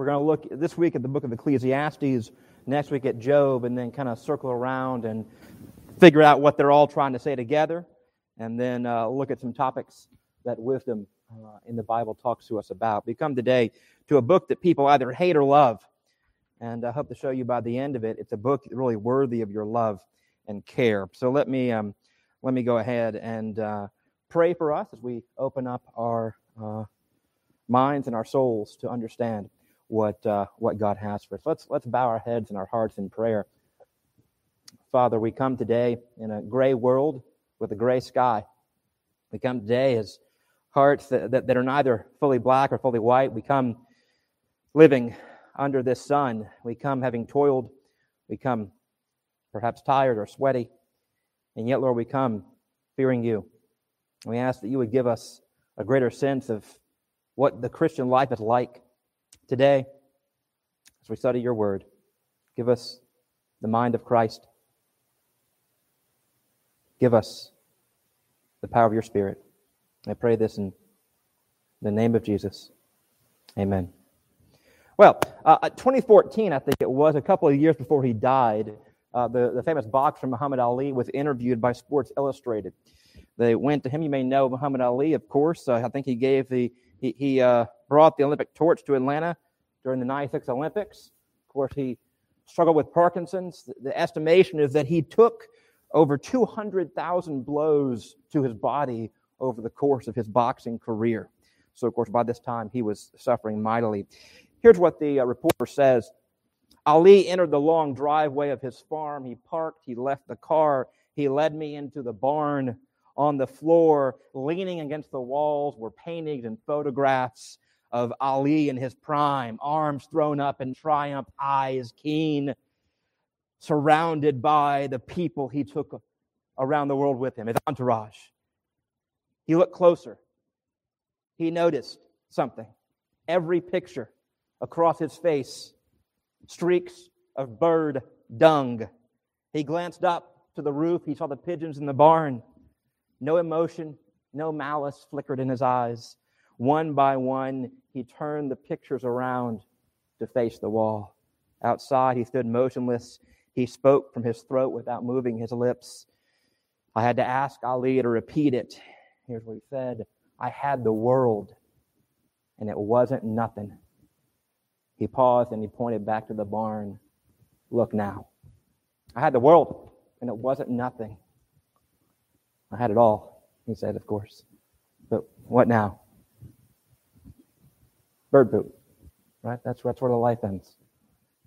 We're going to look this week at the book of Ecclesiastes, next week at Job, and then kind of circle around and figure out what they're all trying to say together, and then uh, look at some topics that wisdom uh, in the Bible talks to us about. We come today to a book that people either hate or love, and I hope to show you by the end of it, it's a book really worthy of your love and care. So let me um, let me go ahead and uh, pray for us as we open up our uh, minds and our souls to understand what uh, what God has for us. Let's let's bow our heads and our hearts in prayer. Father, we come today in a gray world with a gray sky. We come today as hearts that, that, that are neither fully black or fully white. We come living under this sun. We come having toiled. We come perhaps tired or sweaty. And yet, Lord, we come fearing you. We ask that you would give us a greater sense of what the Christian life is like today as we study your word. Give us the mind of Christ. Give us the power of your Spirit. I pray this in the name of Jesus. Amen. Well, uh, 2014, I think it was, a couple of years before he died, uh, the, the famous boxer Muhammad Ali was interviewed by Sports Illustrated. They went to him. You may know Muhammad Ali, of course. Uh, I think he gave the he, he uh, brought the Olympic torch to Atlanta during the 96 Olympics. Of course, he struggled with Parkinson's. The, the estimation is that he took over 200,000 blows to his body over the course of his boxing career. So, of course, by this time, he was suffering mightily. Here's what the uh, reporter says Ali entered the long driveway of his farm. He parked, he left the car, he led me into the barn. On the floor, leaning against the walls, were paintings and photographs of Ali in his prime, arms thrown up in triumph, eyes keen, surrounded by the people he took around the world with him, his entourage. He looked closer. He noticed something. Every picture across his face streaks of bird dung. He glanced up to the roof. He saw the pigeons in the barn. No emotion, no malice flickered in his eyes. One by one, he turned the pictures around to face the wall. Outside, he stood motionless. He spoke from his throat without moving his lips. I had to ask Ali to repeat it. Here's what he said I had the world, and it wasn't nothing. He paused and he pointed back to the barn. Look now. I had the world, and it wasn't nothing. I had it all, he said, of course. But what now? Bird poop, right? That's, that's where the life ends.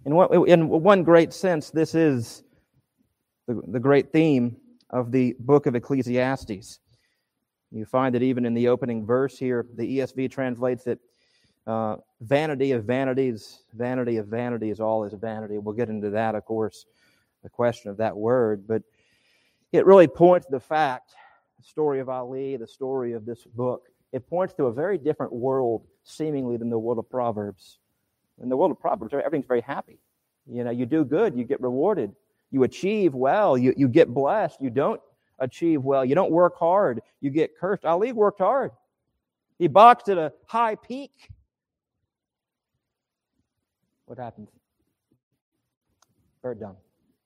In one, in one great sense, this is the, the great theme of the book of Ecclesiastes. You find that even in the opening verse here, the ESV translates it uh, vanity of vanities, vanity of vanities, all is vanity. We'll get into that, of course, the question of that word. But it really points to the fact, the story of Ali, the story of this book, it points to a very different world, seemingly, than the world of Proverbs. In the world of Proverbs, everything's very happy. You know, you do good, you get rewarded. You achieve well, you, you get blessed. You don't achieve well. You don't work hard, you get cursed. Ali worked hard. He boxed at a high peak. What happened? Bird dung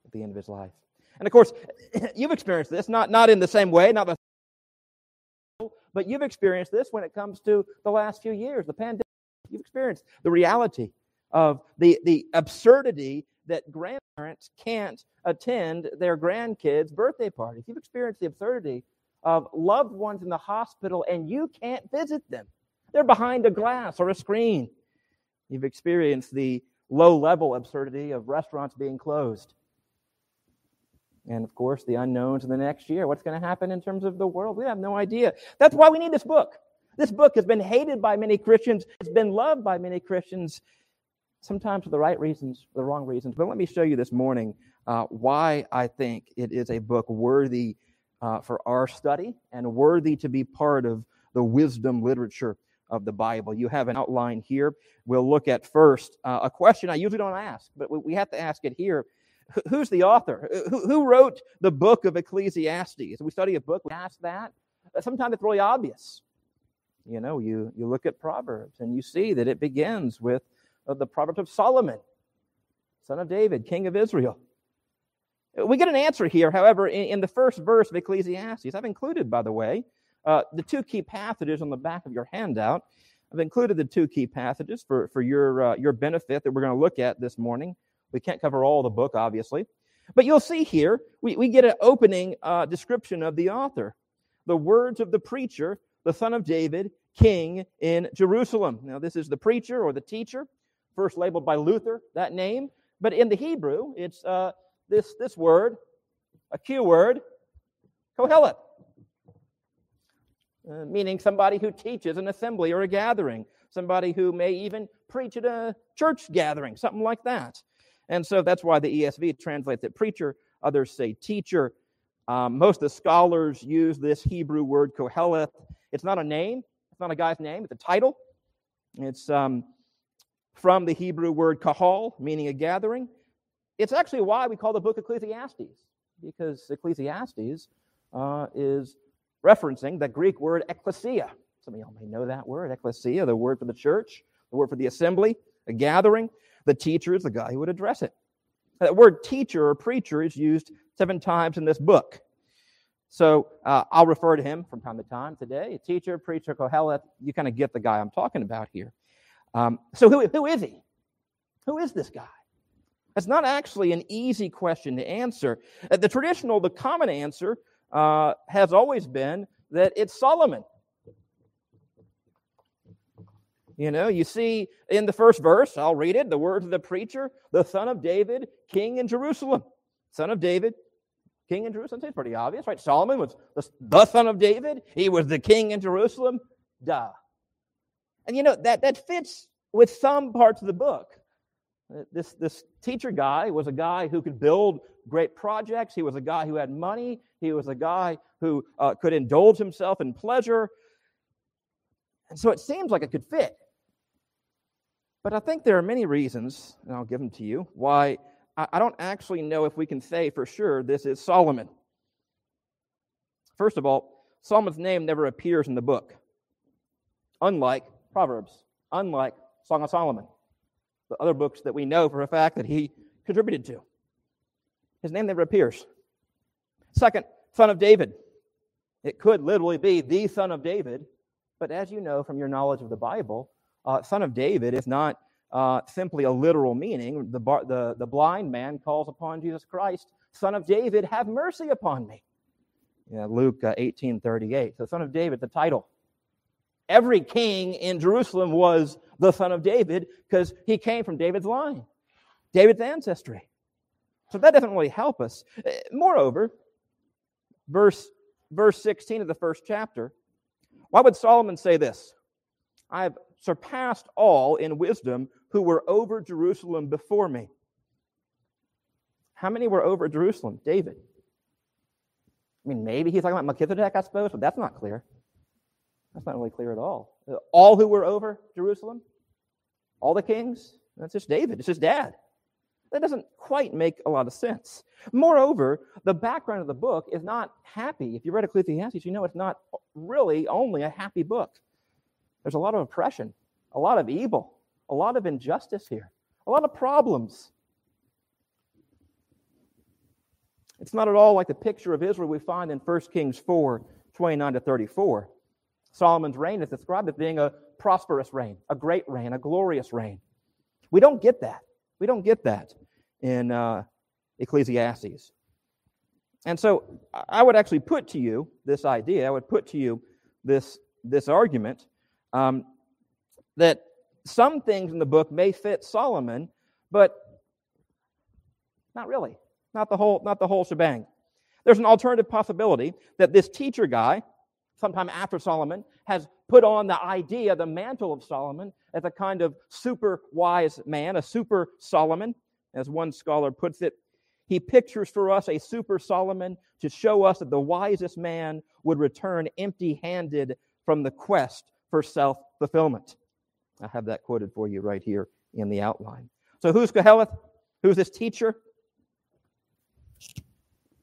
at the end of his life. And of course, you've experienced this, not, not in the same way, not the but you've experienced this when it comes to the last few years, the pandemic. You've experienced the reality of the, the absurdity that grandparents can't attend their grandkids' birthday parties. You've experienced the absurdity of loved ones in the hospital and you can't visit them. They're behind a glass or a screen. You've experienced the low level absurdity of restaurants being closed. And of course, the unknowns in the next year. What's going to happen in terms of the world? We have no idea. That's why we need this book. This book has been hated by many Christians, it's been loved by many Christians, sometimes for the right reasons, for the wrong reasons. But let me show you this morning uh, why I think it is a book worthy uh, for our study and worthy to be part of the wisdom literature of the Bible. You have an outline here. We'll look at first uh, a question I usually don't ask, but we have to ask it here. Who's the author? Who wrote the book of Ecclesiastes? We study a book, we ask that. Uh, sometimes it's really obvious. You know, you, you look at Proverbs and you see that it begins with the Proverbs of Solomon, son of David, king of Israel. We get an answer here, however, in, in the first verse of Ecclesiastes. I've included, by the way, uh, the two key passages on the back of your handout. I've included the two key passages for, for your, uh, your benefit that we're going to look at this morning. We can't cover all the book, obviously. But you'll see here, we, we get an opening uh, description of the author. The words of the preacher, the son of David, king in Jerusalem. Now, this is the preacher or the teacher, first labeled by Luther, that name. But in the Hebrew, it's uh, this, this word, a Q word, Kohelet, uh, meaning somebody who teaches an assembly or a gathering, somebody who may even preach at a church gathering, something like that. And so that's why the ESV translates it preacher, others say teacher. Um, most of the scholars use this Hebrew word Koheleth. It's not a name, it's not a guy's name, it's a title. It's um, from the Hebrew word kahal, meaning a gathering. It's actually why we call the book Ecclesiastes, because Ecclesiastes uh, is referencing the Greek word ecclesia. Some of y'all may know that word, ecclesia, the word for the church, the word for the assembly, a gathering. The teacher is the guy who would address it. That word teacher or preacher is used seven times in this book. So uh, I'll refer to him from time to time today. A Teacher, preacher, Kohelet. You kind of get the guy I'm talking about here. Um, so who, who is he? Who is this guy? That's not actually an easy question to answer. Uh, the traditional, the common answer uh, has always been that it's Solomon. You know, you see in the first verse, I'll read it, the words of the preacher, the son of David, king in Jerusalem. Son of David, king in Jerusalem. It's pretty obvious, right? Solomon was the, son of David. He was the king in Jerusalem. Duh. And you know, that, that fits with some parts of the book. Uh, this, this teacher guy was a guy who could build great projects. He was a guy who had money. He was a guy who uh, could indulge himself in pleasure. And so it seems like it could fit. But I think there are many reasons, and I'll give them to you, why I don't actually know if we can say for sure this is Solomon. First of all, Solomon's name never appears in the book, unlike Proverbs, unlike Song of Solomon, the other books that we know for a fact that he contributed to. His name never appears. Second, son of David. It could literally be the son of David, but as you know from your knowledge of the Bible, uh, son of David is not uh, simply a literal meaning. The, bar, the, the blind man calls upon Jesus Christ, Son of David, have mercy upon me. Yeah, Luke uh, 18 38. So, Son of David, the title. Every king in Jerusalem was the Son of David because he came from David's line, David's ancestry. So, that doesn't really help us. Uh, moreover, verse, verse 16 of the first chapter, why would Solomon say this? I have surpassed all in wisdom who were over Jerusalem before me. How many were over Jerusalem? David. I mean, maybe he's talking about Melchizedek, I suppose, but that's not clear. That's not really clear at all. All who were over Jerusalem? All the kings? That's just David. It's his dad. That doesn't quite make a lot of sense. Moreover, the background of the book is not happy. If you read Ecclesiastes, you know it's not really only a happy book. There's a lot of oppression, a lot of evil, a lot of injustice here, a lot of problems. It's not at all like the picture of Israel we find in 1 Kings 4 29 to 34. Solomon's reign is described as being a prosperous reign, a great reign, a glorious reign. We don't get that. We don't get that in uh, Ecclesiastes. And so I would actually put to you this idea, I would put to you this, this argument um, that some things in the book may fit Solomon, but not really. Not the whole, not the whole shebang. There's an alternative possibility that this teacher guy, sometime after Solomon, has put on the idea, the mantle of Solomon, as a kind of super wise man, a super Solomon, as one scholar puts it. He pictures for us a super Solomon to show us that the wisest man would return empty handed from the quest for self fulfillment. I have that quoted for you right here in the outline. So, who's Koheleth? Who's this teacher?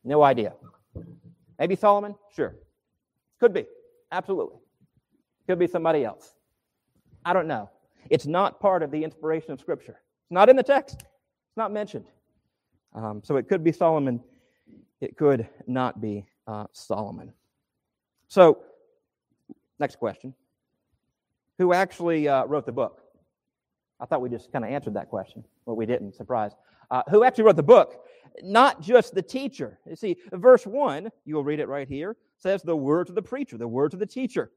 No idea. Maybe Solomon? Sure. Could be. Absolutely. Could be somebody else. I don't know. It's not part of the inspiration of Scripture. It's not in the text. It's not mentioned. Um, so it could be Solomon. It could not be uh, Solomon. So, next question. Who actually uh, wrote the book? I thought we just kind of answered that question. Well, we didn't. Surprise. Uh, who actually wrote the book? Not just the teacher. You see, verse 1, you'll read it right here, says the words of the preacher, the words of the teacher.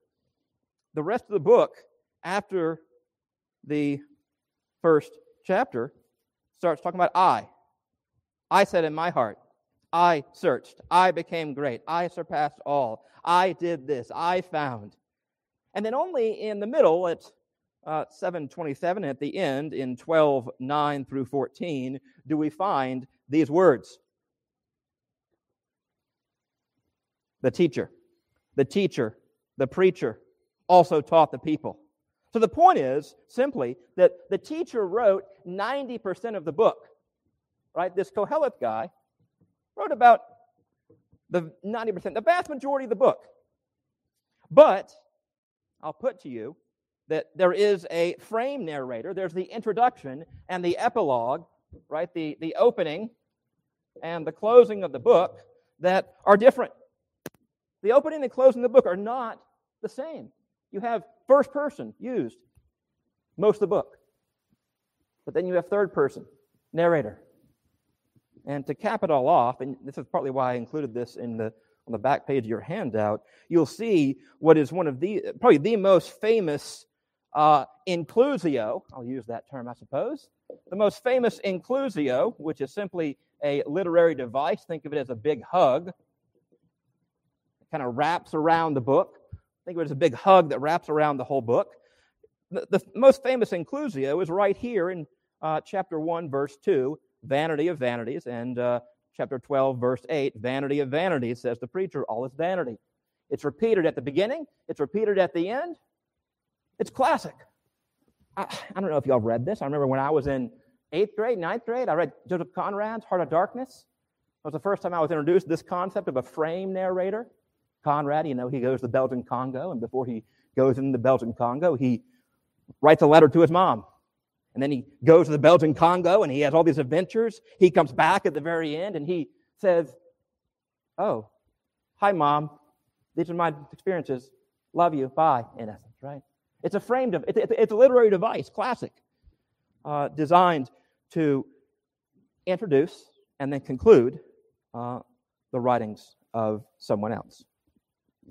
The rest of the book, after the first chapter, starts talking about I. I said in my heart, I searched, I became great, I surpassed all, I did this, I found. And then only in the middle, at uh, 727 at the end in 12 9 through 14 do we find these words. The teacher the teacher the preacher also taught the people. So the point is simply that the teacher wrote 90% of the book right? This koheleth guy wrote about the 90% the vast majority of the book. But i'll put to you that there is a frame narrator. There's the introduction and the epilogue, right? The, the opening and the closing of the book that are different. The opening and closing of the book are not the same. You have first person used most of the book, but then you have third person narrator. And to cap it all off, and this is partly why I included this in the on the back page of your handout, you'll see what is one of the probably the most famous uh, inclusio, I'll use that term, I suppose. The most famous inclusio, which is simply a literary device, think of it as a big hug. It kind of wraps around the book. Think of it as a big hug that wraps around the whole book. The, the most famous inclusio is right here in uh, chapter 1, verse 2, vanity of vanities, and uh, chapter 12, verse 8, vanity of vanities, says the preacher, all is vanity. It's repeated at the beginning, it's repeated at the end, it's classic. I, I don't know if y'all read this. I remember when I was in eighth grade, ninth grade, I read Joseph Conrad's Heart of Darkness. It was the first time I was introduced to this concept of a frame narrator. Conrad, you know, he goes to the Belgian Congo, and before he goes into the Belgian Congo, he writes a letter to his mom. And then he goes to the Belgian Congo and he has all these adventures. He comes back at the very end and he says, Oh, hi, mom. These are my experiences. Love you. Bye, in essence, right? It's a framed, it's, it's a literary device, classic, uh, designed to introduce and then conclude uh, the writings of someone else.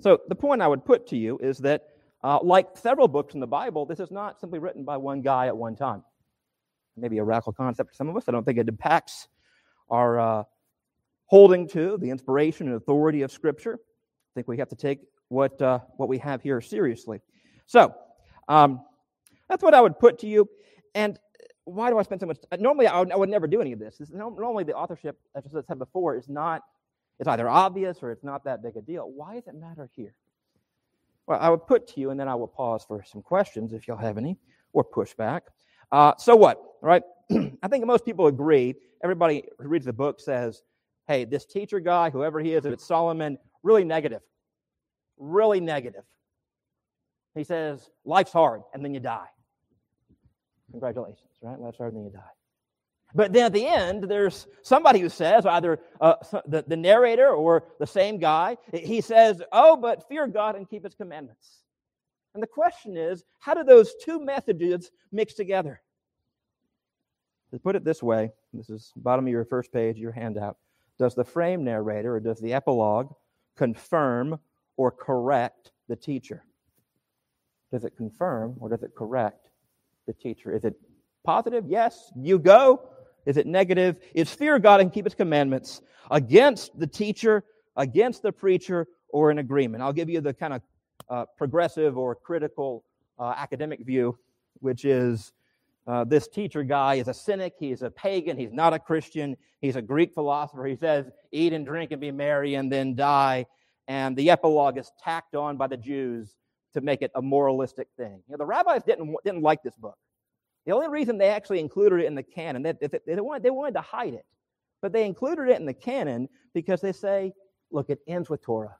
So the point I would put to you is that, uh, like several books in the Bible, this is not simply written by one guy at one time. Maybe a radical concept to some of us. I don't think it impacts our uh, holding to the inspiration and authority of Scripture. I think we have to take what, uh, what we have here seriously. So, um, that's what I would put to you. And why do I spend so much? Time? Normally, I would, I would, never do any of this. this. Normally, the authorship, as I said before, is not. It's either obvious or it's not that big a deal. Why does it matter here? Well, I would put to you, and then I will pause for some questions if you'll have any or pushback. Uh, so what? Right? I think most people agree. Everybody who reads the book says, "Hey, this teacher guy, whoever he is, if it's Solomon, really negative, really negative." He says, Life's hard, and then you die. Congratulations, right? Life's hard, and then you die. But then at the end, there's somebody who says, either uh, the, the narrator or the same guy, he says, Oh, but fear God and keep his commandments. And the question is, how do those two messages mix together? To put it this way, this is bottom of your first page, your handout. Does the frame narrator or does the epilogue confirm or correct the teacher? Does it confirm or does it correct the teacher? Is it positive? Yes, you go. Is it negative? Is fear God and keep his commandments against the teacher, against the preacher, or an agreement? I'll give you the kind of uh, progressive or critical uh, academic view, which is uh, this teacher guy is a cynic. He's a pagan. He's not a Christian. He's a Greek philosopher. He says, eat and drink and be merry and then die. And the epilogue is tacked on by the Jews to make it a moralistic thing. You know, the rabbis didn't, didn't like this book. The only reason they actually included it in the canon, they, they, they, wanted, they wanted to hide it, but they included it in the canon because they say, look, it ends with Torah.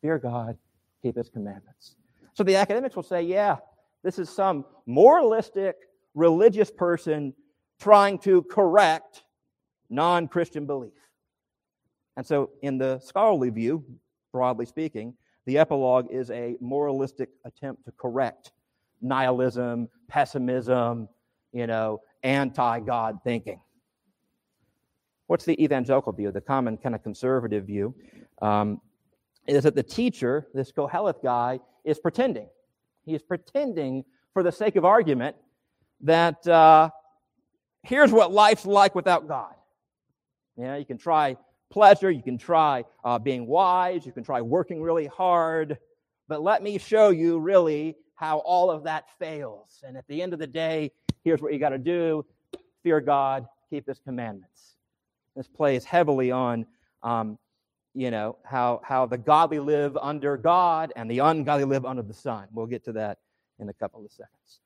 Fear God, keep his commandments. So the academics will say, yeah, This is some moralistic, religious person trying to correct non Christian belief. And so, in the scholarly view, broadly speaking, the epilogue is a moralistic attempt to correct nihilism, pessimism, you know, anti God thinking. What's the evangelical view, the common kind of conservative view? Um, is that the teacher, this Koheleth guy, is pretending. He is pretending, for the sake of argument, that uh, here's what life's like without God. Yeah, you can try pleasure, you can try uh, being wise, you can try working really hard, but let me show you really how all of that fails. And at the end of the day, here's what you got to do fear God, keep his commandments. This plays heavily on, um, you know, how, how the godly live under God and the ungodly live under the sun. We'll get to that in a couple of seconds.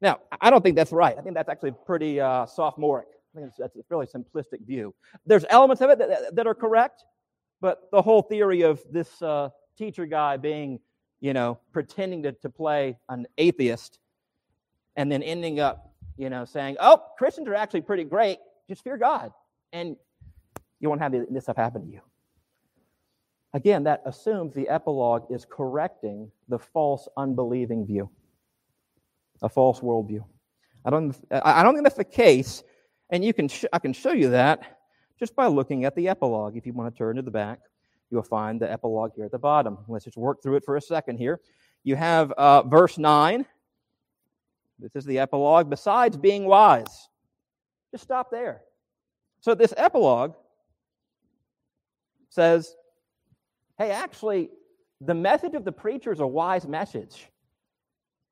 Now, I don't think that's right. I think that's actually pretty uh, sophomoric. I think that's a fairly simplistic view. There's elements of it that, that are correct, but the whole theory of this uh, teacher guy being, you know, pretending to, to play an atheist and then ending up, you know, saying, oh, Christians are actually pretty great, just fear God. And you won't have this stuff happen to you. Again, that assumes the epilogue is correcting the false, unbelieving view, a false worldview. I don't, I don't think that's the case, and you can sh- I can show you that just by looking at the epilogue. If you want to turn to the back, you'll find the epilogue here at the bottom. Let's just work through it for a second here. You have uh, verse 9. This is the epilogue. Besides being wise, just stop there. So, this epilogue says, hey, actually, the message of the preacher is a wise message.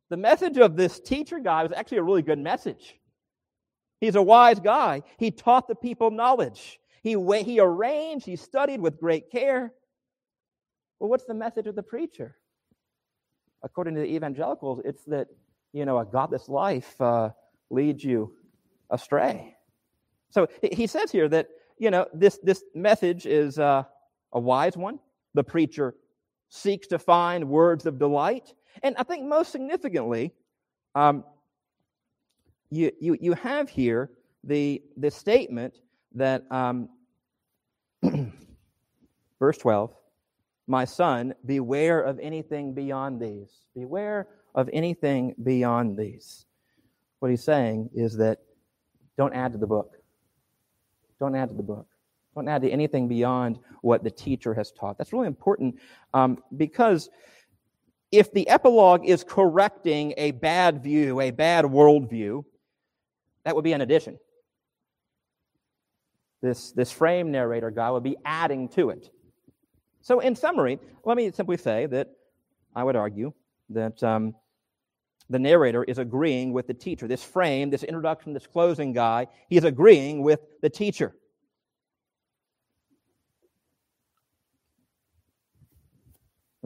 The message of this teacher guy was actually a really good message. He's a wise guy. He taught the people knowledge. He, he arranged, he studied with great care. Well, what's the message of the preacher? According to the evangelicals, it's that, you know, a godless life uh, leads you astray. So he says here that you know, this, this message is uh, a wise one. The preacher seeks to find words of delight. And I think most significantly, um, you, you, you have here the, the statement that, um, verse 12, my son, beware of anything beyond these. Beware of anything beyond these. What he's saying is that don't add to the book. Don't add to the book. Don't add to anything beyond what the teacher has taught. That's really important um, because if the epilogue is correcting a bad view, a bad worldview, that would be an addition. This, this frame narrator guy would be adding to it. So, in summary, let me simply say that I would argue that um, the narrator is agreeing with the teacher. This frame, this introduction, this closing guy, he is agreeing with the teacher.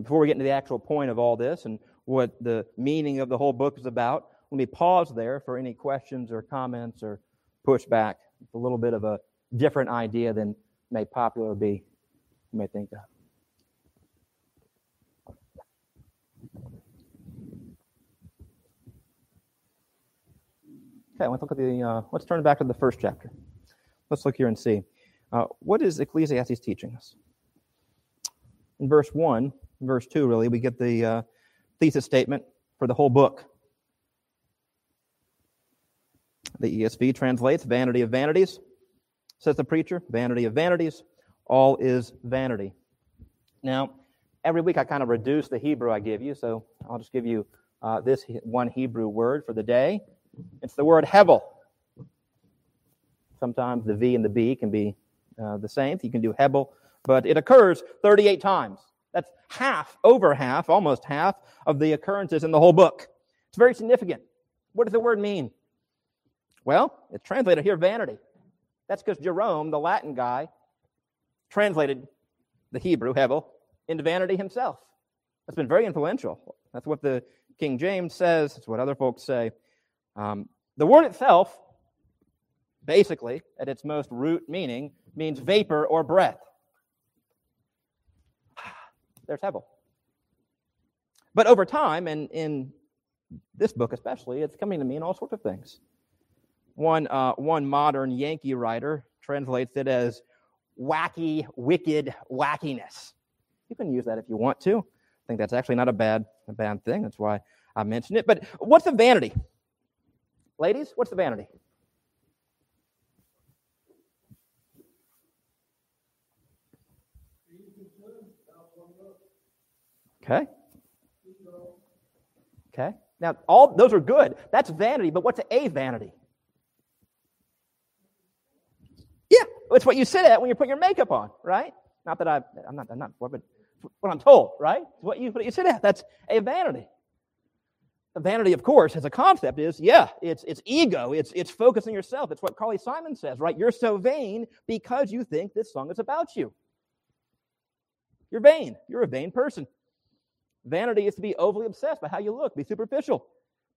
Before we get into the actual point of all this and what the meaning of the whole book is about, let me pause there for any questions or comments or pushback. It's a little bit of a different idea than may popular be, you may think of. Okay, let's look at the. Uh, let's turn back to the first chapter. Let's look here and see uh, what is Ecclesiastes teaching us. In verse one, verse two, really, we get the uh, thesis statement for the whole book. The ESV translates "vanity of vanities," says the preacher. "Vanity of vanities, all is vanity." Now, every week I kind of reduce the Hebrew I give you, so I'll just give you uh, this one Hebrew word for the day. It's the word hevel. Sometimes the V and the B can be uh, the same. You can do hebel, but it occurs 38 times. That's half, over half, almost half of the occurrences in the whole book. It's very significant. What does the word mean? Well, it's translated here vanity. That's because Jerome, the Latin guy, translated the Hebrew, Hevel, into vanity himself. That's been very influential. That's what the King James says. That's what other folks say. Um, the word itself, basically, at its most root meaning, means vapor or breath. There's Hevel. But over time, and in this book especially, it's coming to mean all sorts of things. One, uh, one modern Yankee writer translates it as wacky, wicked wackiness. You can use that if you want to. I think that's actually not a bad, a bad thing. That's why I mentioned it. But what's the vanity? Ladies, what's the vanity? Okay. Okay. Now, all those are good. That's vanity, but what's a vanity? Yeah, it's what you sit at when you put your makeup on, right? Not that I, I'm not, I'm not but what I'm told, right? It's what you, what you sit at. That's a vanity. The vanity, of course, as a concept is, yeah, it's, it's ego. It's, it's focus on yourself. It's what Carly Simon says, right? You're so vain because you think this song is about you. You're vain. You're a vain person. Vanity is to be overly obsessed by how you look, be superficial,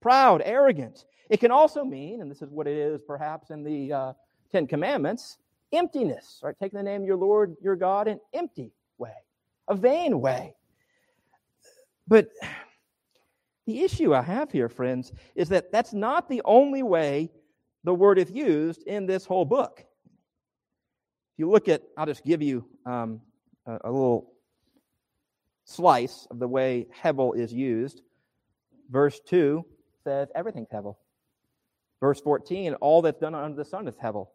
proud, arrogant. It can also mean, and this is what it is perhaps in the uh, Ten Commandments, emptiness, right? Taking the name of your Lord, your God, an empty way, a vain way. But the issue I have here, friends, is that that's not the only way the word is used in this whole book. If you look at, I'll just give you um, a, a little slice of the way Hevel is used. Verse 2 says everything's Hevel. Verse 14, all that's done under the sun is Hevel.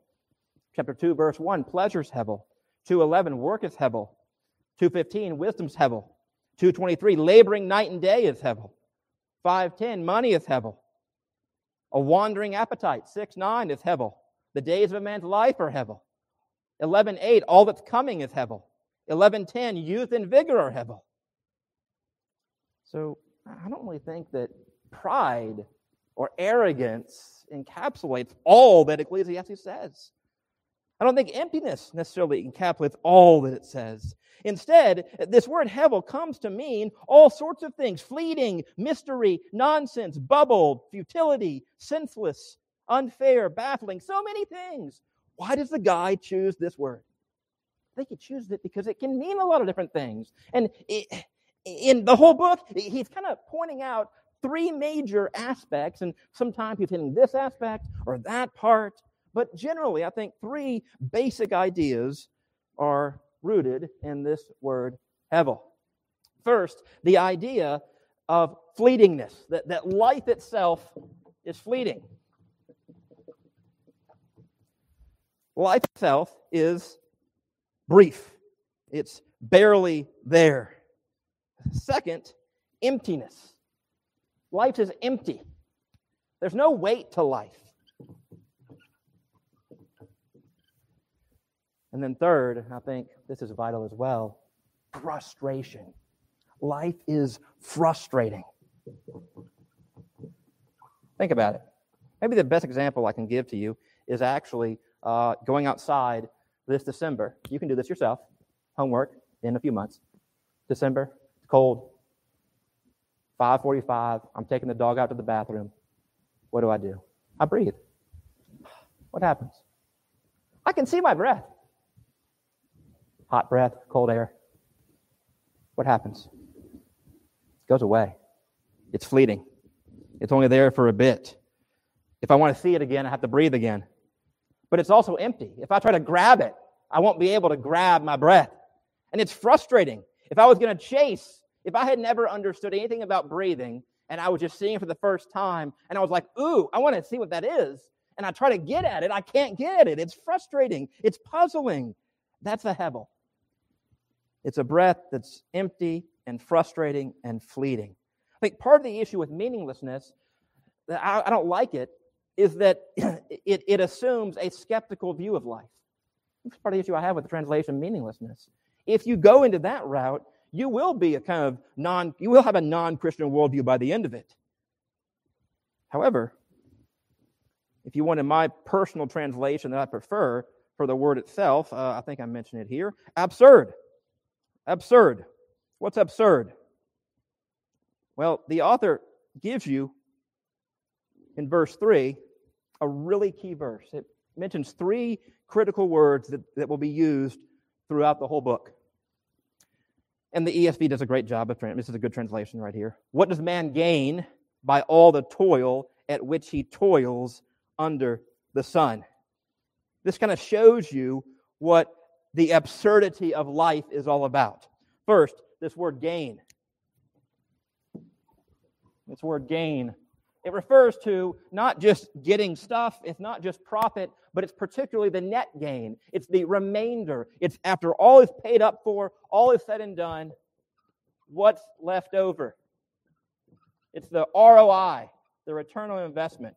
Chapter 2, verse 1, pleasure's Hevel. 2.11, work is Hevel. 2.15, wisdom's Hevel. 2.23, laboring night and day is Hevel. 5.10, money is Hevel. A wandering appetite. 6.9 is Hevel. The days of a man's life are Hevel. 11.8, all that's coming is Hevel. 11.10, youth and vigor are Hevel. So I don't really think that pride or arrogance encapsulates all that Ecclesiastes says. I don't think emptiness necessarily encapsulates all that it says. Instead, this word hevel comes to mean all sorts of things fleeting, mystery, nonsense, bubble, futility, senseless, unfair, baffling, so many things. Why does the guy choose this word? I think he chooses it because it can mean a lot of different things. And it, in the whole book, he's kind of pointing out three major aspects, and sometimes he's hitting this aspect or that part. But generally, I think three basic ideas are rooted in this word hevel. First, the idea of fleetingness, that, that life itself is fleeting. Life itself is brief, it's barely there. Second, emptiness. Life is empty. There's no weight to life. And then, third, I think this is vital as well frustration. Life is frustrating. Think about it. Maybe the best example I can give to you is actually uh, going outside this December. You can do this yourself, homework in a few months. December, cold. 5:45. I'm taking the dog out to the bathroom. What do I do? I breathe. What happens? I can see my breath. Hot breath, cold air. What happens? It goes away. It's fleeting. It's only there for a bit. If I want to see it again, I have to breathe again. But it's also empty. If I try to grab it, I won't be able to grab my breath. And it's frustrating. If I was going to chase if I had never understood anything about breathing and I was just seeing it for the first time and I was like, ooh, I want to see what that is. And I try to get at it, I can't get it. It's frustrating, it's puzzling. That's a hevel. It's a breath that's empty and frustrating and fleeting. I think part of the issue with meaninglessness, I, I don't like it, is that it, it assumes a skeptical view of life. That's part of the issue I have with the translation meaninglessness. If you go into that route, you will be a kind of non, you will have a non Christian worldview by the end of it. However, if you wanted my personal translation that I prefer for the word itself, uh, I think I mentioned it here absurd. Absurd. What's absurd? Well, the author gives you in verse 3 a really key verse. It mentions three critical words that, that will be used throughout the whole book. And the ESV does a great job of translating. This is a good translation right here. What does man gain by all the toil at which he toils under the sun. This kind of shows you what the absurdity of life is all about. First, this word gain. This word gain. It refers to not just getting stuff, it's not just profit, but it's particularly the net gain. It's the remainder. It's after all is paid up for, all is said and done, what's left over. It's the ROI, the return on investment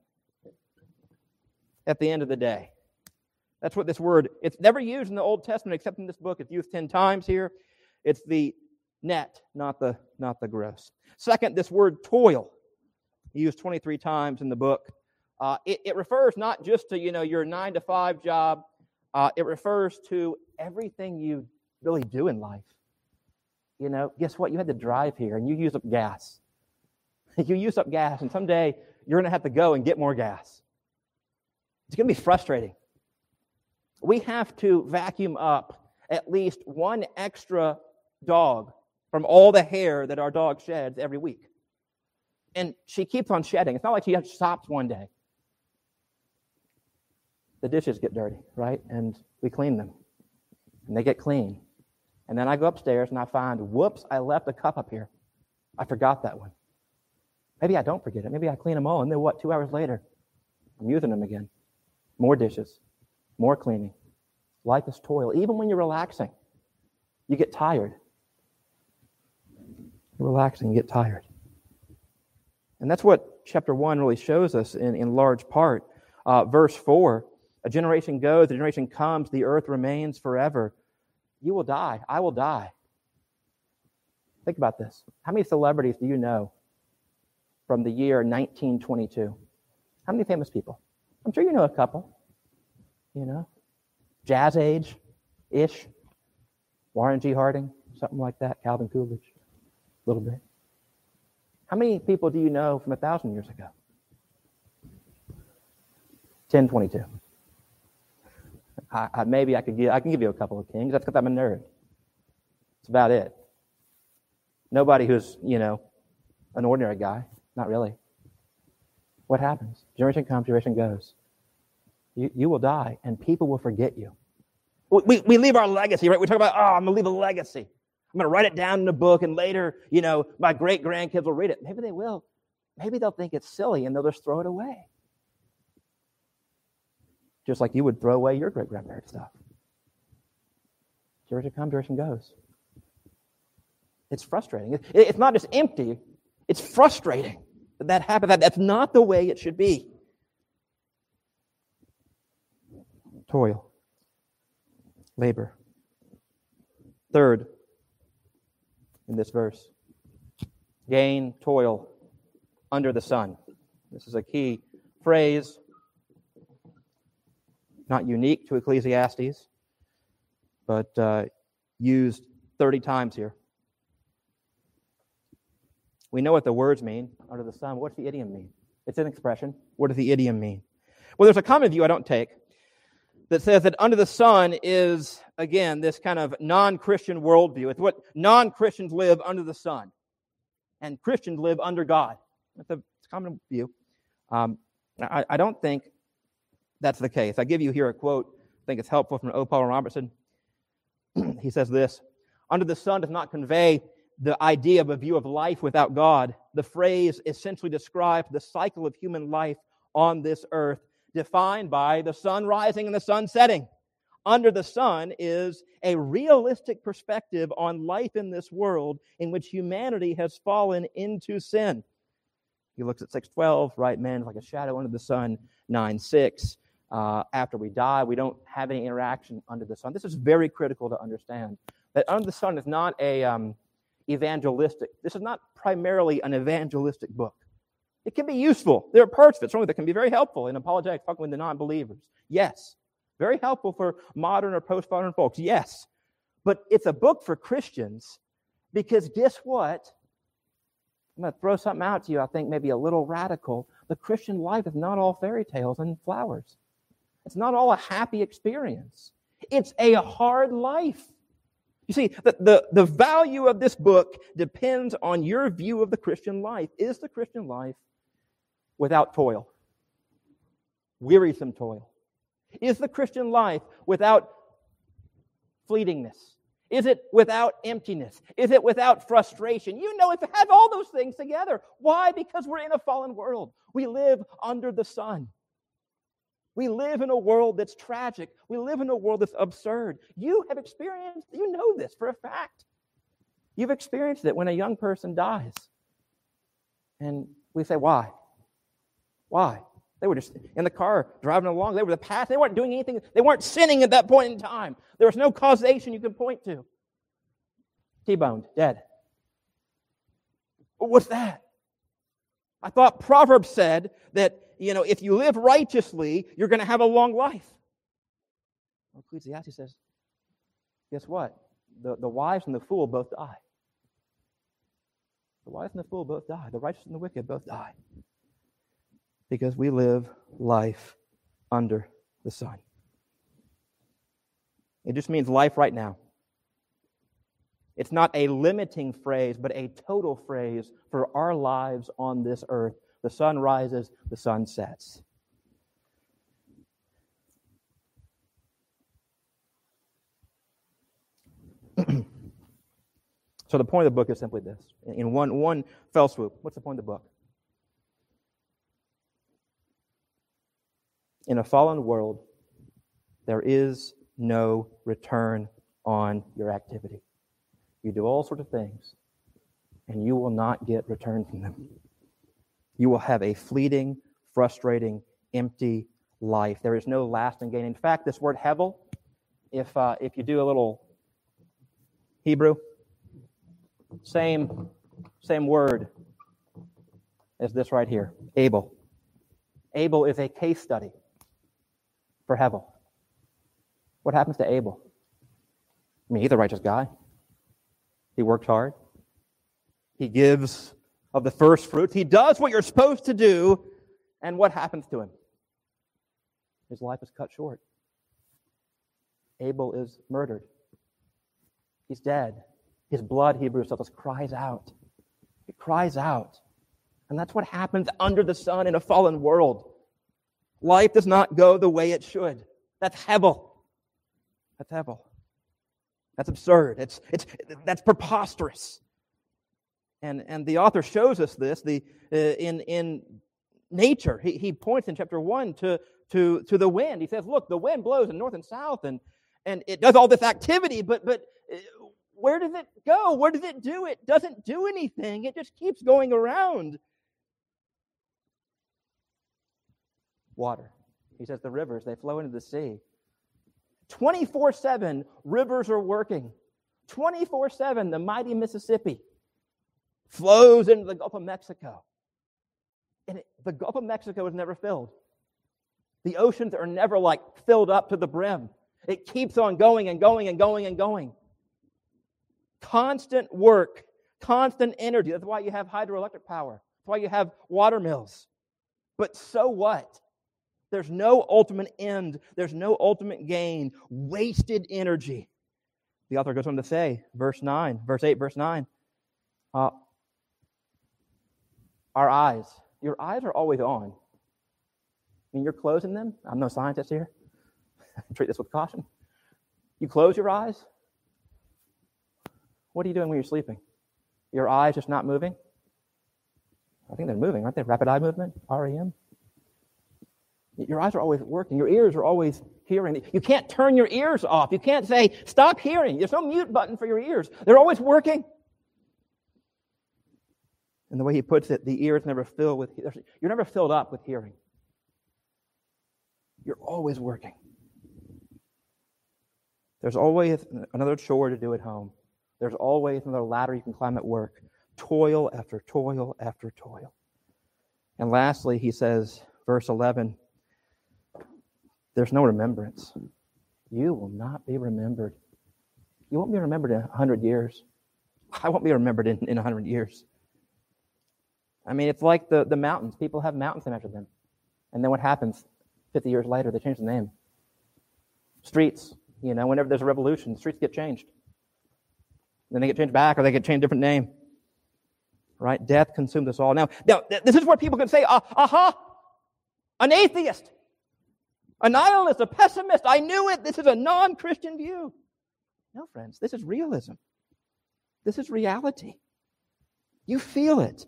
at the end of the day. That's what this word, it's never used in the Old Testament except in this book. It's used 10 times here. It's the net, not the, not the gross. Second, this word toil, used 23 times in the book. Uh, it, it, refers not just to, you know, your nine to five job. Uh, it refers to everything you really do in life. You know, guess what? You had to drive here and you use up gas. you use up gas, and someday you're going to have to go and get more gas. It's going to be frustrating. We have to vacuum up at least one extra dog from all the hair that our dog sheds every week. And she keeps on shedding. It's not like she stops one day. The dishes get dirty, right? And we clean them. And they get clean. And then I go upstairs and I find, whoops, I left a cup up here. I forgot that one. Maybe I don't forget it. Maybe I clean them all. And then what? Two hours later, I'm using them again. More dishes, more cleaning. Life is toil. Even when you're relaxing, you get tired. Relaxing, you get tired. And that's what chapter 1 really shows us in, in large part. Uh, verse 4 A generation goes, a generation comes, the earth remains forever. You will die. I will die. Think about this. How many celebrities do you know from the year 1922? How many famous people? I'm sure you know a couple. You know, jazz age ish. Warren G. Harding, something like that. Calvin Coolidge, a little bit. How many people do you know from a thousand years ago? 1022. I, I, maybe I could give, I can give you a couple of kings. That's because I'm a nerd. That's about it. Nobody who's, you know, an ordinary guy. Not really. What happens? Generation comes, generation goes. You, you will die, and people will forget you. We, we leave our legacy, right? We talk about, oh, I'm going to leave a legacy. I'm going to write it down in a book, and later, you know, my great grandkids will read it. Maybe they will. Maybe they'll think it's silly and they'll just throw it away. Just like you would throw away your great grandparents' stuff. Generation comes, generation goes. It's frustrating. It's not just empty, it's frustrating that that happens. That, that's not the way it should be. Toil labor. Third, in this verse, gain, toil under the sun. This is a key phrase, not unique to Ecclesiastes, but uh, used 30 times here. We know what the words mean under the sun. What's the idiom mean? It's an expression. What does the idiom mean? Well, there's a common view I don't take that says that under the sun is, again, this kind of non Christian worldview. It's what non Christians live under the sun, and Christians live under God. That's a common view. Um, I, I, don't think that's the case. I give you here a quote, I think it's helpful from O. Palmer Robertson. he says this Under the sun does not convey the idea of a view of life without God. The phrase essentially describes the cycle of human life on this earth defined by the sun rising and the sun setting. Under the sun is a realistic perspective on life in this world in which humanity has fallen into sin. He looks at 612, right? Man like a shadow under the sun, 9 6. Uh, after we die, we don't have any interaction under the sun. This is very critical to understand. That under the sun is not a um, evangelistic. This is not primarily an evangelistic book. It can be useful. There are parts of it, certainly, that can be very helpful in apologetics, talking the non believers. Yes. Very helpful for modern or post-modern folks. Yes. But it's a book for Christians because guess what? I'm going to throw something out to you, I think maybe a little radical. The Christian life is not all fairy tales and flowers, it's not all a happy experience. It's a hard life. You see, the, the, the value of this book depends on your view of the Christian life. Is the Christian life without toil? Wearisome toil. Is the Christian life without fleetingness? Is it without emptiness? Is it without frustration? You know, it has all those things together. Why? Because we're in a fallen world. We live under the sun. We live in a world that's tragic. We live in a world that's absurd. You have experienced, you know this for a fact. You've experienced it when a young person dies. And we say, why? Why? They were just in the car driving along. They were the path. They weren't doing anything. They weren't sinning at that point in time. There was no causation you could point to. T-boned, dead. What's that? I thought Proverbs said that, you know, if you live righteously, you're going to have a long life. Well, Ecclesiastes says, guess what? The, the wise and the fool both die. The wise and the fool both die. The righteous and the wicked both die. Because we live life under the sun. It just means life right now. It's not a limiting phrase, but a total phrase for our lives on this earth. The sun rises, the sun sets. so the point of the book is simply this. In one, one fell swoop, what's the point of the book? In a fallen world, there is no return on your activity. You do all sorts of things, and you will not get return from them. You will have a fleeting, frustrating, empty life. There is no lasting gain. In fact, this word hevel, if, uh, if you do a little Hebrew, same, same word as this right here, Abel. Abel is a case study for hevel. What happens to Abel? I mean, he's a righteous guy. He worked hard. He gives of the first fruits. He does what you're supposed to do. And what happens to him? His life is cut short. Abel is murdered. He's dead. His blood, Hebrews tells us, cries out. It cries out. And that's what happens under the sun in a fallen world. Life does not go the way it should. That's Hevel. That's Hevel. That's absurd. It's, it's, that's preposterous. And, and the author shows us this the, uh, in, in nature. He, he points in chapter 1 to, to, to the wind. He says, Look, the wind blows in north and south, and, and it does all this activity, but, but uh, where does it go? Where does it do? It doesn't do anything, it just keeps going around. Water. He says, The rivers, they flow into the sea. 24 7, rivers are working. 24 7, the mighty Mississippi flows into the Gulf of Mexico. And it, the Gulf of Mexico is never filled. The oceans are never like filled up to the brim. It keeps on going and going and going and going. Constant work, constant energy. That's why you have hydroelectric power. That's why you have water mills. But so what? There's no ultimate end, there's no ultimate gain. Wasted energy. The author goes on to say, verse 9, verse 8, verse 9. Uh, our eyes. Your eyes are always on. I mean, you're closing them. I'm no scientist here. Treat this with caution. You close your eyes. What are you doing when you're sleeping? Your eyes just not moving? I think they're moving, aren't they? Rapid eye movement, REM. Your eyes are always working. Your ears are always hearing. You can't turn your ears off. You can't say, stop hearing. There's no mute button for your ears. They're always working. And the way he puts it, the ears never fill with, you're never filled up with hearing. You're always working. There's always another chore to do at home. There's always another ladder you can climb at work. Toil after toil after toil. And lastly, he says, verse 11, there's no remembrance. You will not be remembered. You won't be remembered in 100 years. I won't be remembered in, in 100 years. I mean, it's like the, the mountains. People have mountains to measure them. And then what happens 50 years later? They change the name. Streets, you know, whenever there's a revolution, streets get changed. Then they get changed back or they get changed different name. Right? Death consumed us all. Now, now this is where people can say, uh, aha, an atheist, a nihilist, a pessimist. I knew it. This is a non Christian view. No, friends, this is realism. This is reality. You feel it.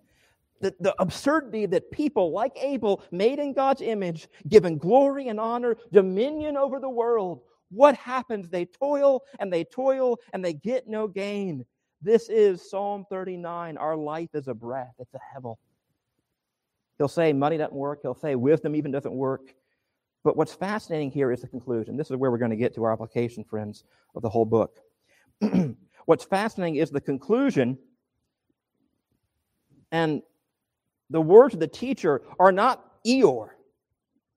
The, the absurdity that people like Abel, made in God's image, given glory and honor, dominion over the world, what happens? They toil and they toil and they get no gain. This is Psalm 39. Our life is a breath, it's a hevel. He'll say money doesn't work. He'll say wisdom even doesn't work. But what's fascinating here is the conclusion. This is where we're going to get to our application, friends, of the whole book. what's fascinating is the conclusion, and the words of the teacher are not Eeyore.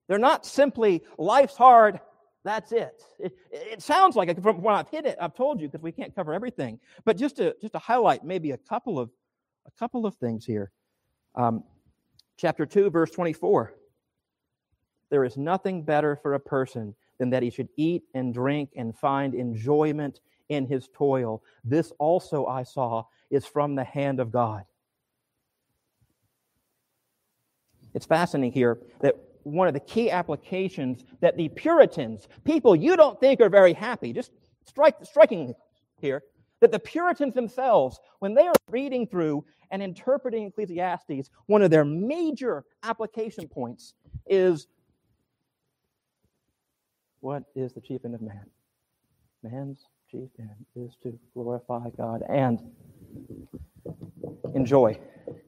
They're not simply life's hard, that's it. It, it sounds like it from when I've hit it. I've told you because we can't cover everything. But just to just to highlight maybe a couple of a couple of things here. Um, chapter two, verse twenty-four. There is nothing better for a person than that he should eat and drink and find enjoyment in his toil. This also I saw is from the hand of God. It's fascinating here that one of the key applications that the Puritans, people you don't think are very happy, just strike, striking here, that the Puritans themselves, when they are reading through and interpreting Ecclesiastes, one of their major application points is what is the chief end of man? Man's chief end is to glorify God and enjoy,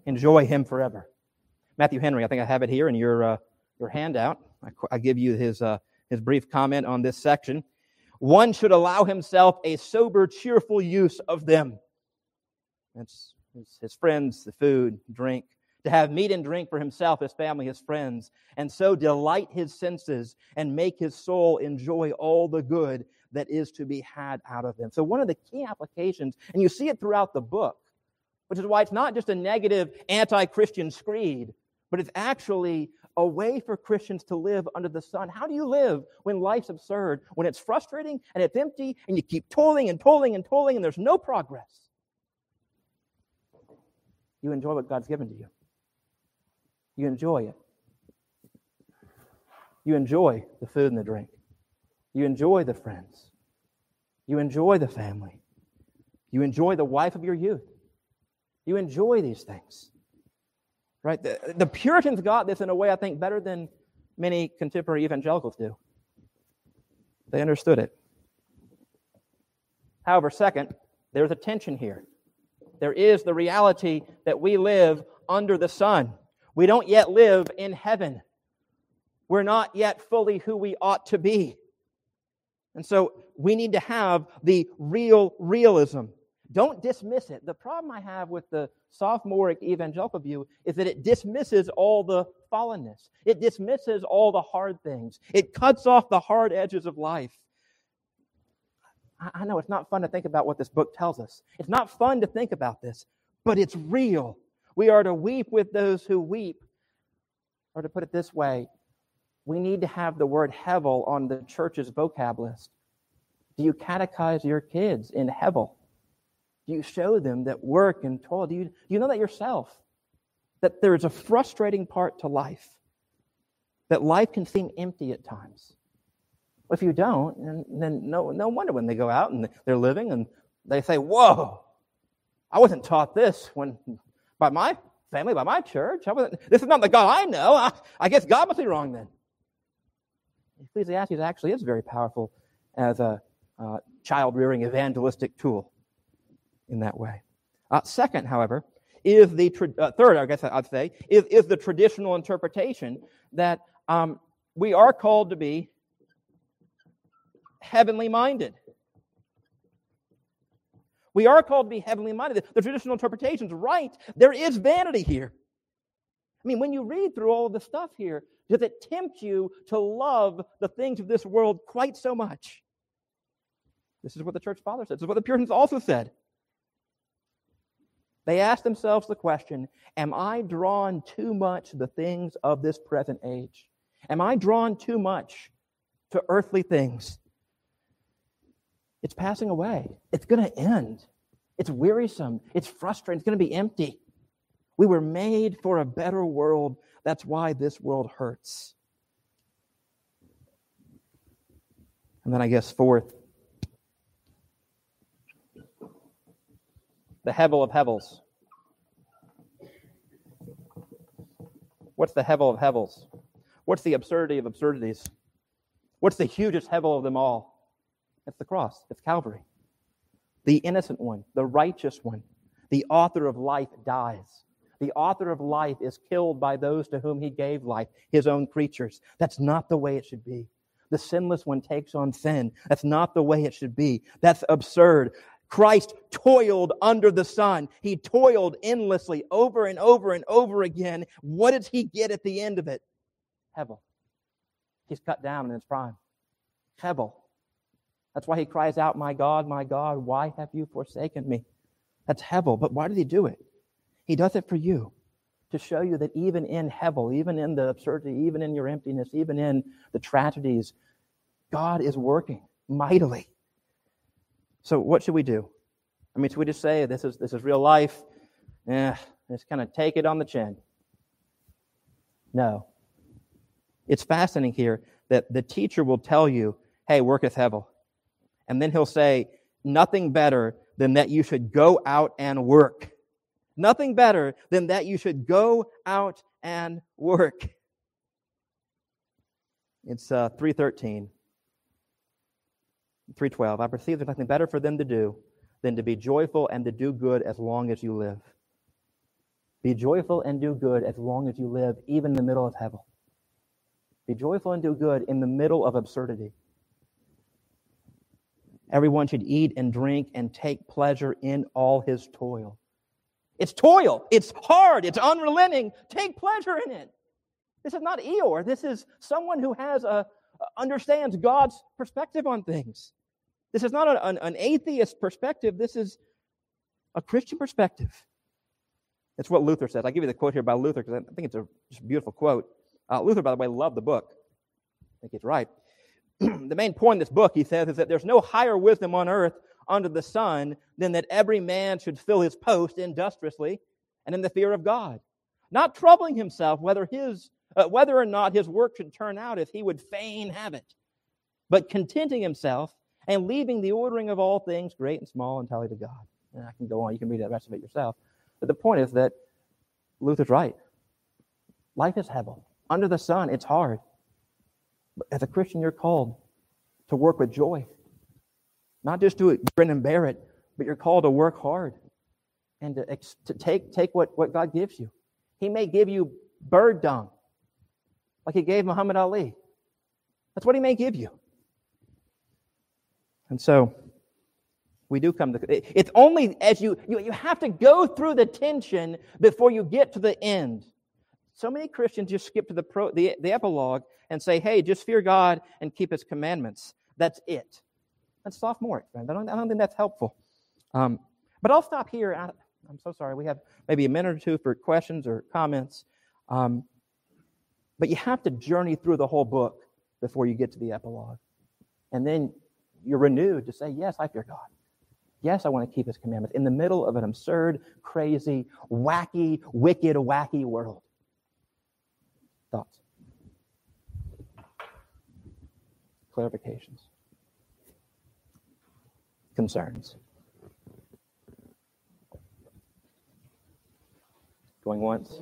enjoy Him forever. Matthew Henry, I think I have it here in your uh, your handout. I, I give you his, uh, his brief comment on this section. One should allow himself a sober, cheerful use of them. That's his, his friends, the food, drink, to have meat and drink for himself, his family, his friends, and so delight his senses and make his soul enjoy all the good that is to be had out of them. So, one of the key applications, and you see it throughout the book, which is why it's not just a negative anti Christian screed, but it's actually a way for Christians to live under the sun. How do you live when life's absurd, when it's frustrating and it's empty, and you keep toiling and toiling and toiling, and there's no progress? You enjoy what God's given to you. You enjoy it. You enjoy the food and the drink. You enjoy the friends. You enjoy the family. You enjoy the wife of your youth. You enjoy these things. Right? The, the Puritans got this in a way I think better than many contemporary evangelicals do. They understood it. However, second, there's a tension here. There is the reality that we live under the sun. We don't yet live in heaven. We're not yet fully who we ought to be. And so we need to have the real realism. Don't dismiss it. The problem I have with the sophomoric evangelical view is that it dismisses all the fallenness. It dismisses all the hard things. It cuts off the hard edges of life. I know it's not fun to think about what this book tells us. It's not fun to think about this, but it's real. We are to weep with those who weep. Or to put it this way, we need to have the word hevel on the church's vocab list. Do you catechize your kids in hevel? Do you show them that work and toil? Do you, do you know that yourself? That there is a frustrating part to life, that life can seem empty at times. If you don't, then no, no wonder when they go out and they're living and they say, Whoa, I wasn't taught this when by my family, by my church. this is not the God I know. I, I guess God must be wrong then. Ecclesiastes actually is very powerful as a uh, child rearing evangelistic tool in that way. Uh, second, however, is the tra- uh, third, I guess I'd say, is, is the traditional interpretation that um, we are called to be heavenly minded. We are called to be heavenly minded. The traditional interpretation is right. There is vanity here. I mean, when you read through all of the stuff here, does it tempt you to love the things of this world quite so much? This is what the church father said. This is what the Puritans also said. They ask themselves the question Am I drawn too much to the things of this present age? Am I drawn too much to earthly things? It's passing away. It's going to end. It's wearisome. It's frustrating. It's going to be empty. We were made for a better world. That's why this world hurts. And then I guess fourth, the Hevel of Hevels. What's the Hevel of Hevels? What's the absurdity of absurdities? What's the hugest Hevel of them all? It's the cross, it's Calvary. The innocent one, the righteous one, the author of life dies. The author of life is killed by those to whom he gave life, his own creatures. That's not the way it should be. The sinless one takes on sin. That's not the way it should be. That's absurd. Christ toiled under the sun. He toiled endlessly over and over and over again. What does he get at the end of it? Hevel. He's cut down in his prime. Hevel. That's why he cries out, My God, my God, why have you forsaken me? That's Hevel. But why did he do it? He does it for you to show you that even in Hevel, even in the absurdity, even in your emptiness, even in the tragedies, God is working mightily. So what should we do? I mean, should we just say this is this is real life? Yeah, just kind of take it on the chin. No. It's fascinating here that the teacher will tell you, hey, worketh Hevel. And then he'll say, nothing better than that you should go out and work. Nothing better than that you should go out and work. It's uh, 313. 312 i perceive there's nothing better for them to do than to be joyful and to do good as long as you live be joyful and do good as long as you live even in the middle of Hevel be joyful and do good in the middle of absurdity everyone should eat and drink and take pleasure in all his toil it's toil it's hard it's unrelenting take pleasure in it this is not eeyore this is someone who has a understands god's perspective on things this is not an, an atheist perspective. This is a Christian perspective. It's what Luther says. I'll give you the quote here by Luther because I think it's a, a beautiful quote. Uh, Luther, by the way, loved the book. I think he's right. the main point in this book, he says, is that there's no higher wisdom on earth under the sun than that every man should fill his post industriously and in the fear of God, not troubling himself whether his uh, whether or not his work should turn out as he would fain have it, but contenting himself and leaving the ordering of all things, great and small, entirely to God. And I can go on, you can read the rest of it yourself. But the point is that Luther's right. Life is Hevel. Under the sun, it's hard. But as a Christian, you're called to work with joy. Not just to grin and bear it, but you're called to work hard and to, to take, take what, what God gives you. He may give you bird dung, like he gave Muhammad Ali. That's what he may give you. And so we do come to it's only as you, you you have to go through the tension before you get to the end. So many Christians just skip to the pro, the, the epilogue and say, "Hey, just fear God and keep His commandments." That's it. That's sophomoric, friend. I don't, I don't think that's helpful. Um, but I'll stop here. I, am so sorry. We have maybe a minute or two for questions or comments. Um, but you have to journey through the whole book before you get to the epilogue. And then you're renewed to say, Yes, I fear God. Yes, I want to keep his commandments in the middle of an absurd, crazy, wacky, wicked, wacky world. Thoughts? Clarifications? Concerns? Going once?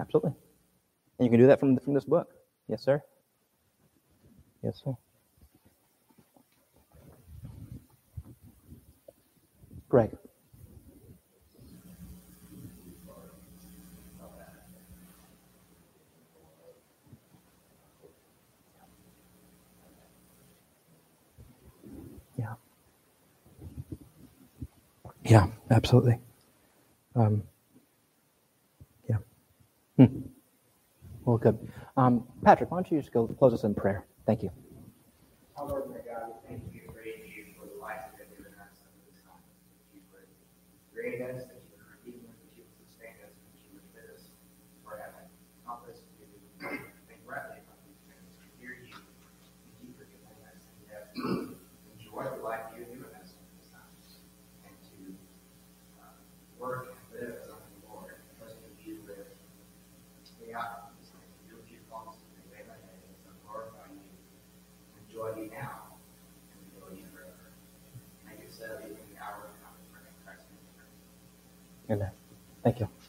Absolutely. And you can do that from, from this book. Yes, sir? Yes, sir. Greg. Yeah. Yeah, absolutely. Um, yeah. Hmm. Well, good. Um, Patrick, why don't you just go close us in prayer? Thank you. Our Lord, my God, we thank you and praise you for the life that you've given us under this time. That you would create us, that you would redeem us, that you would sustain us, that you would fit us forever. Help us to think rightly about these things, to hear you, and keep your commandments, and yet enjoy the life you've given us under this time. Amen. Thank you.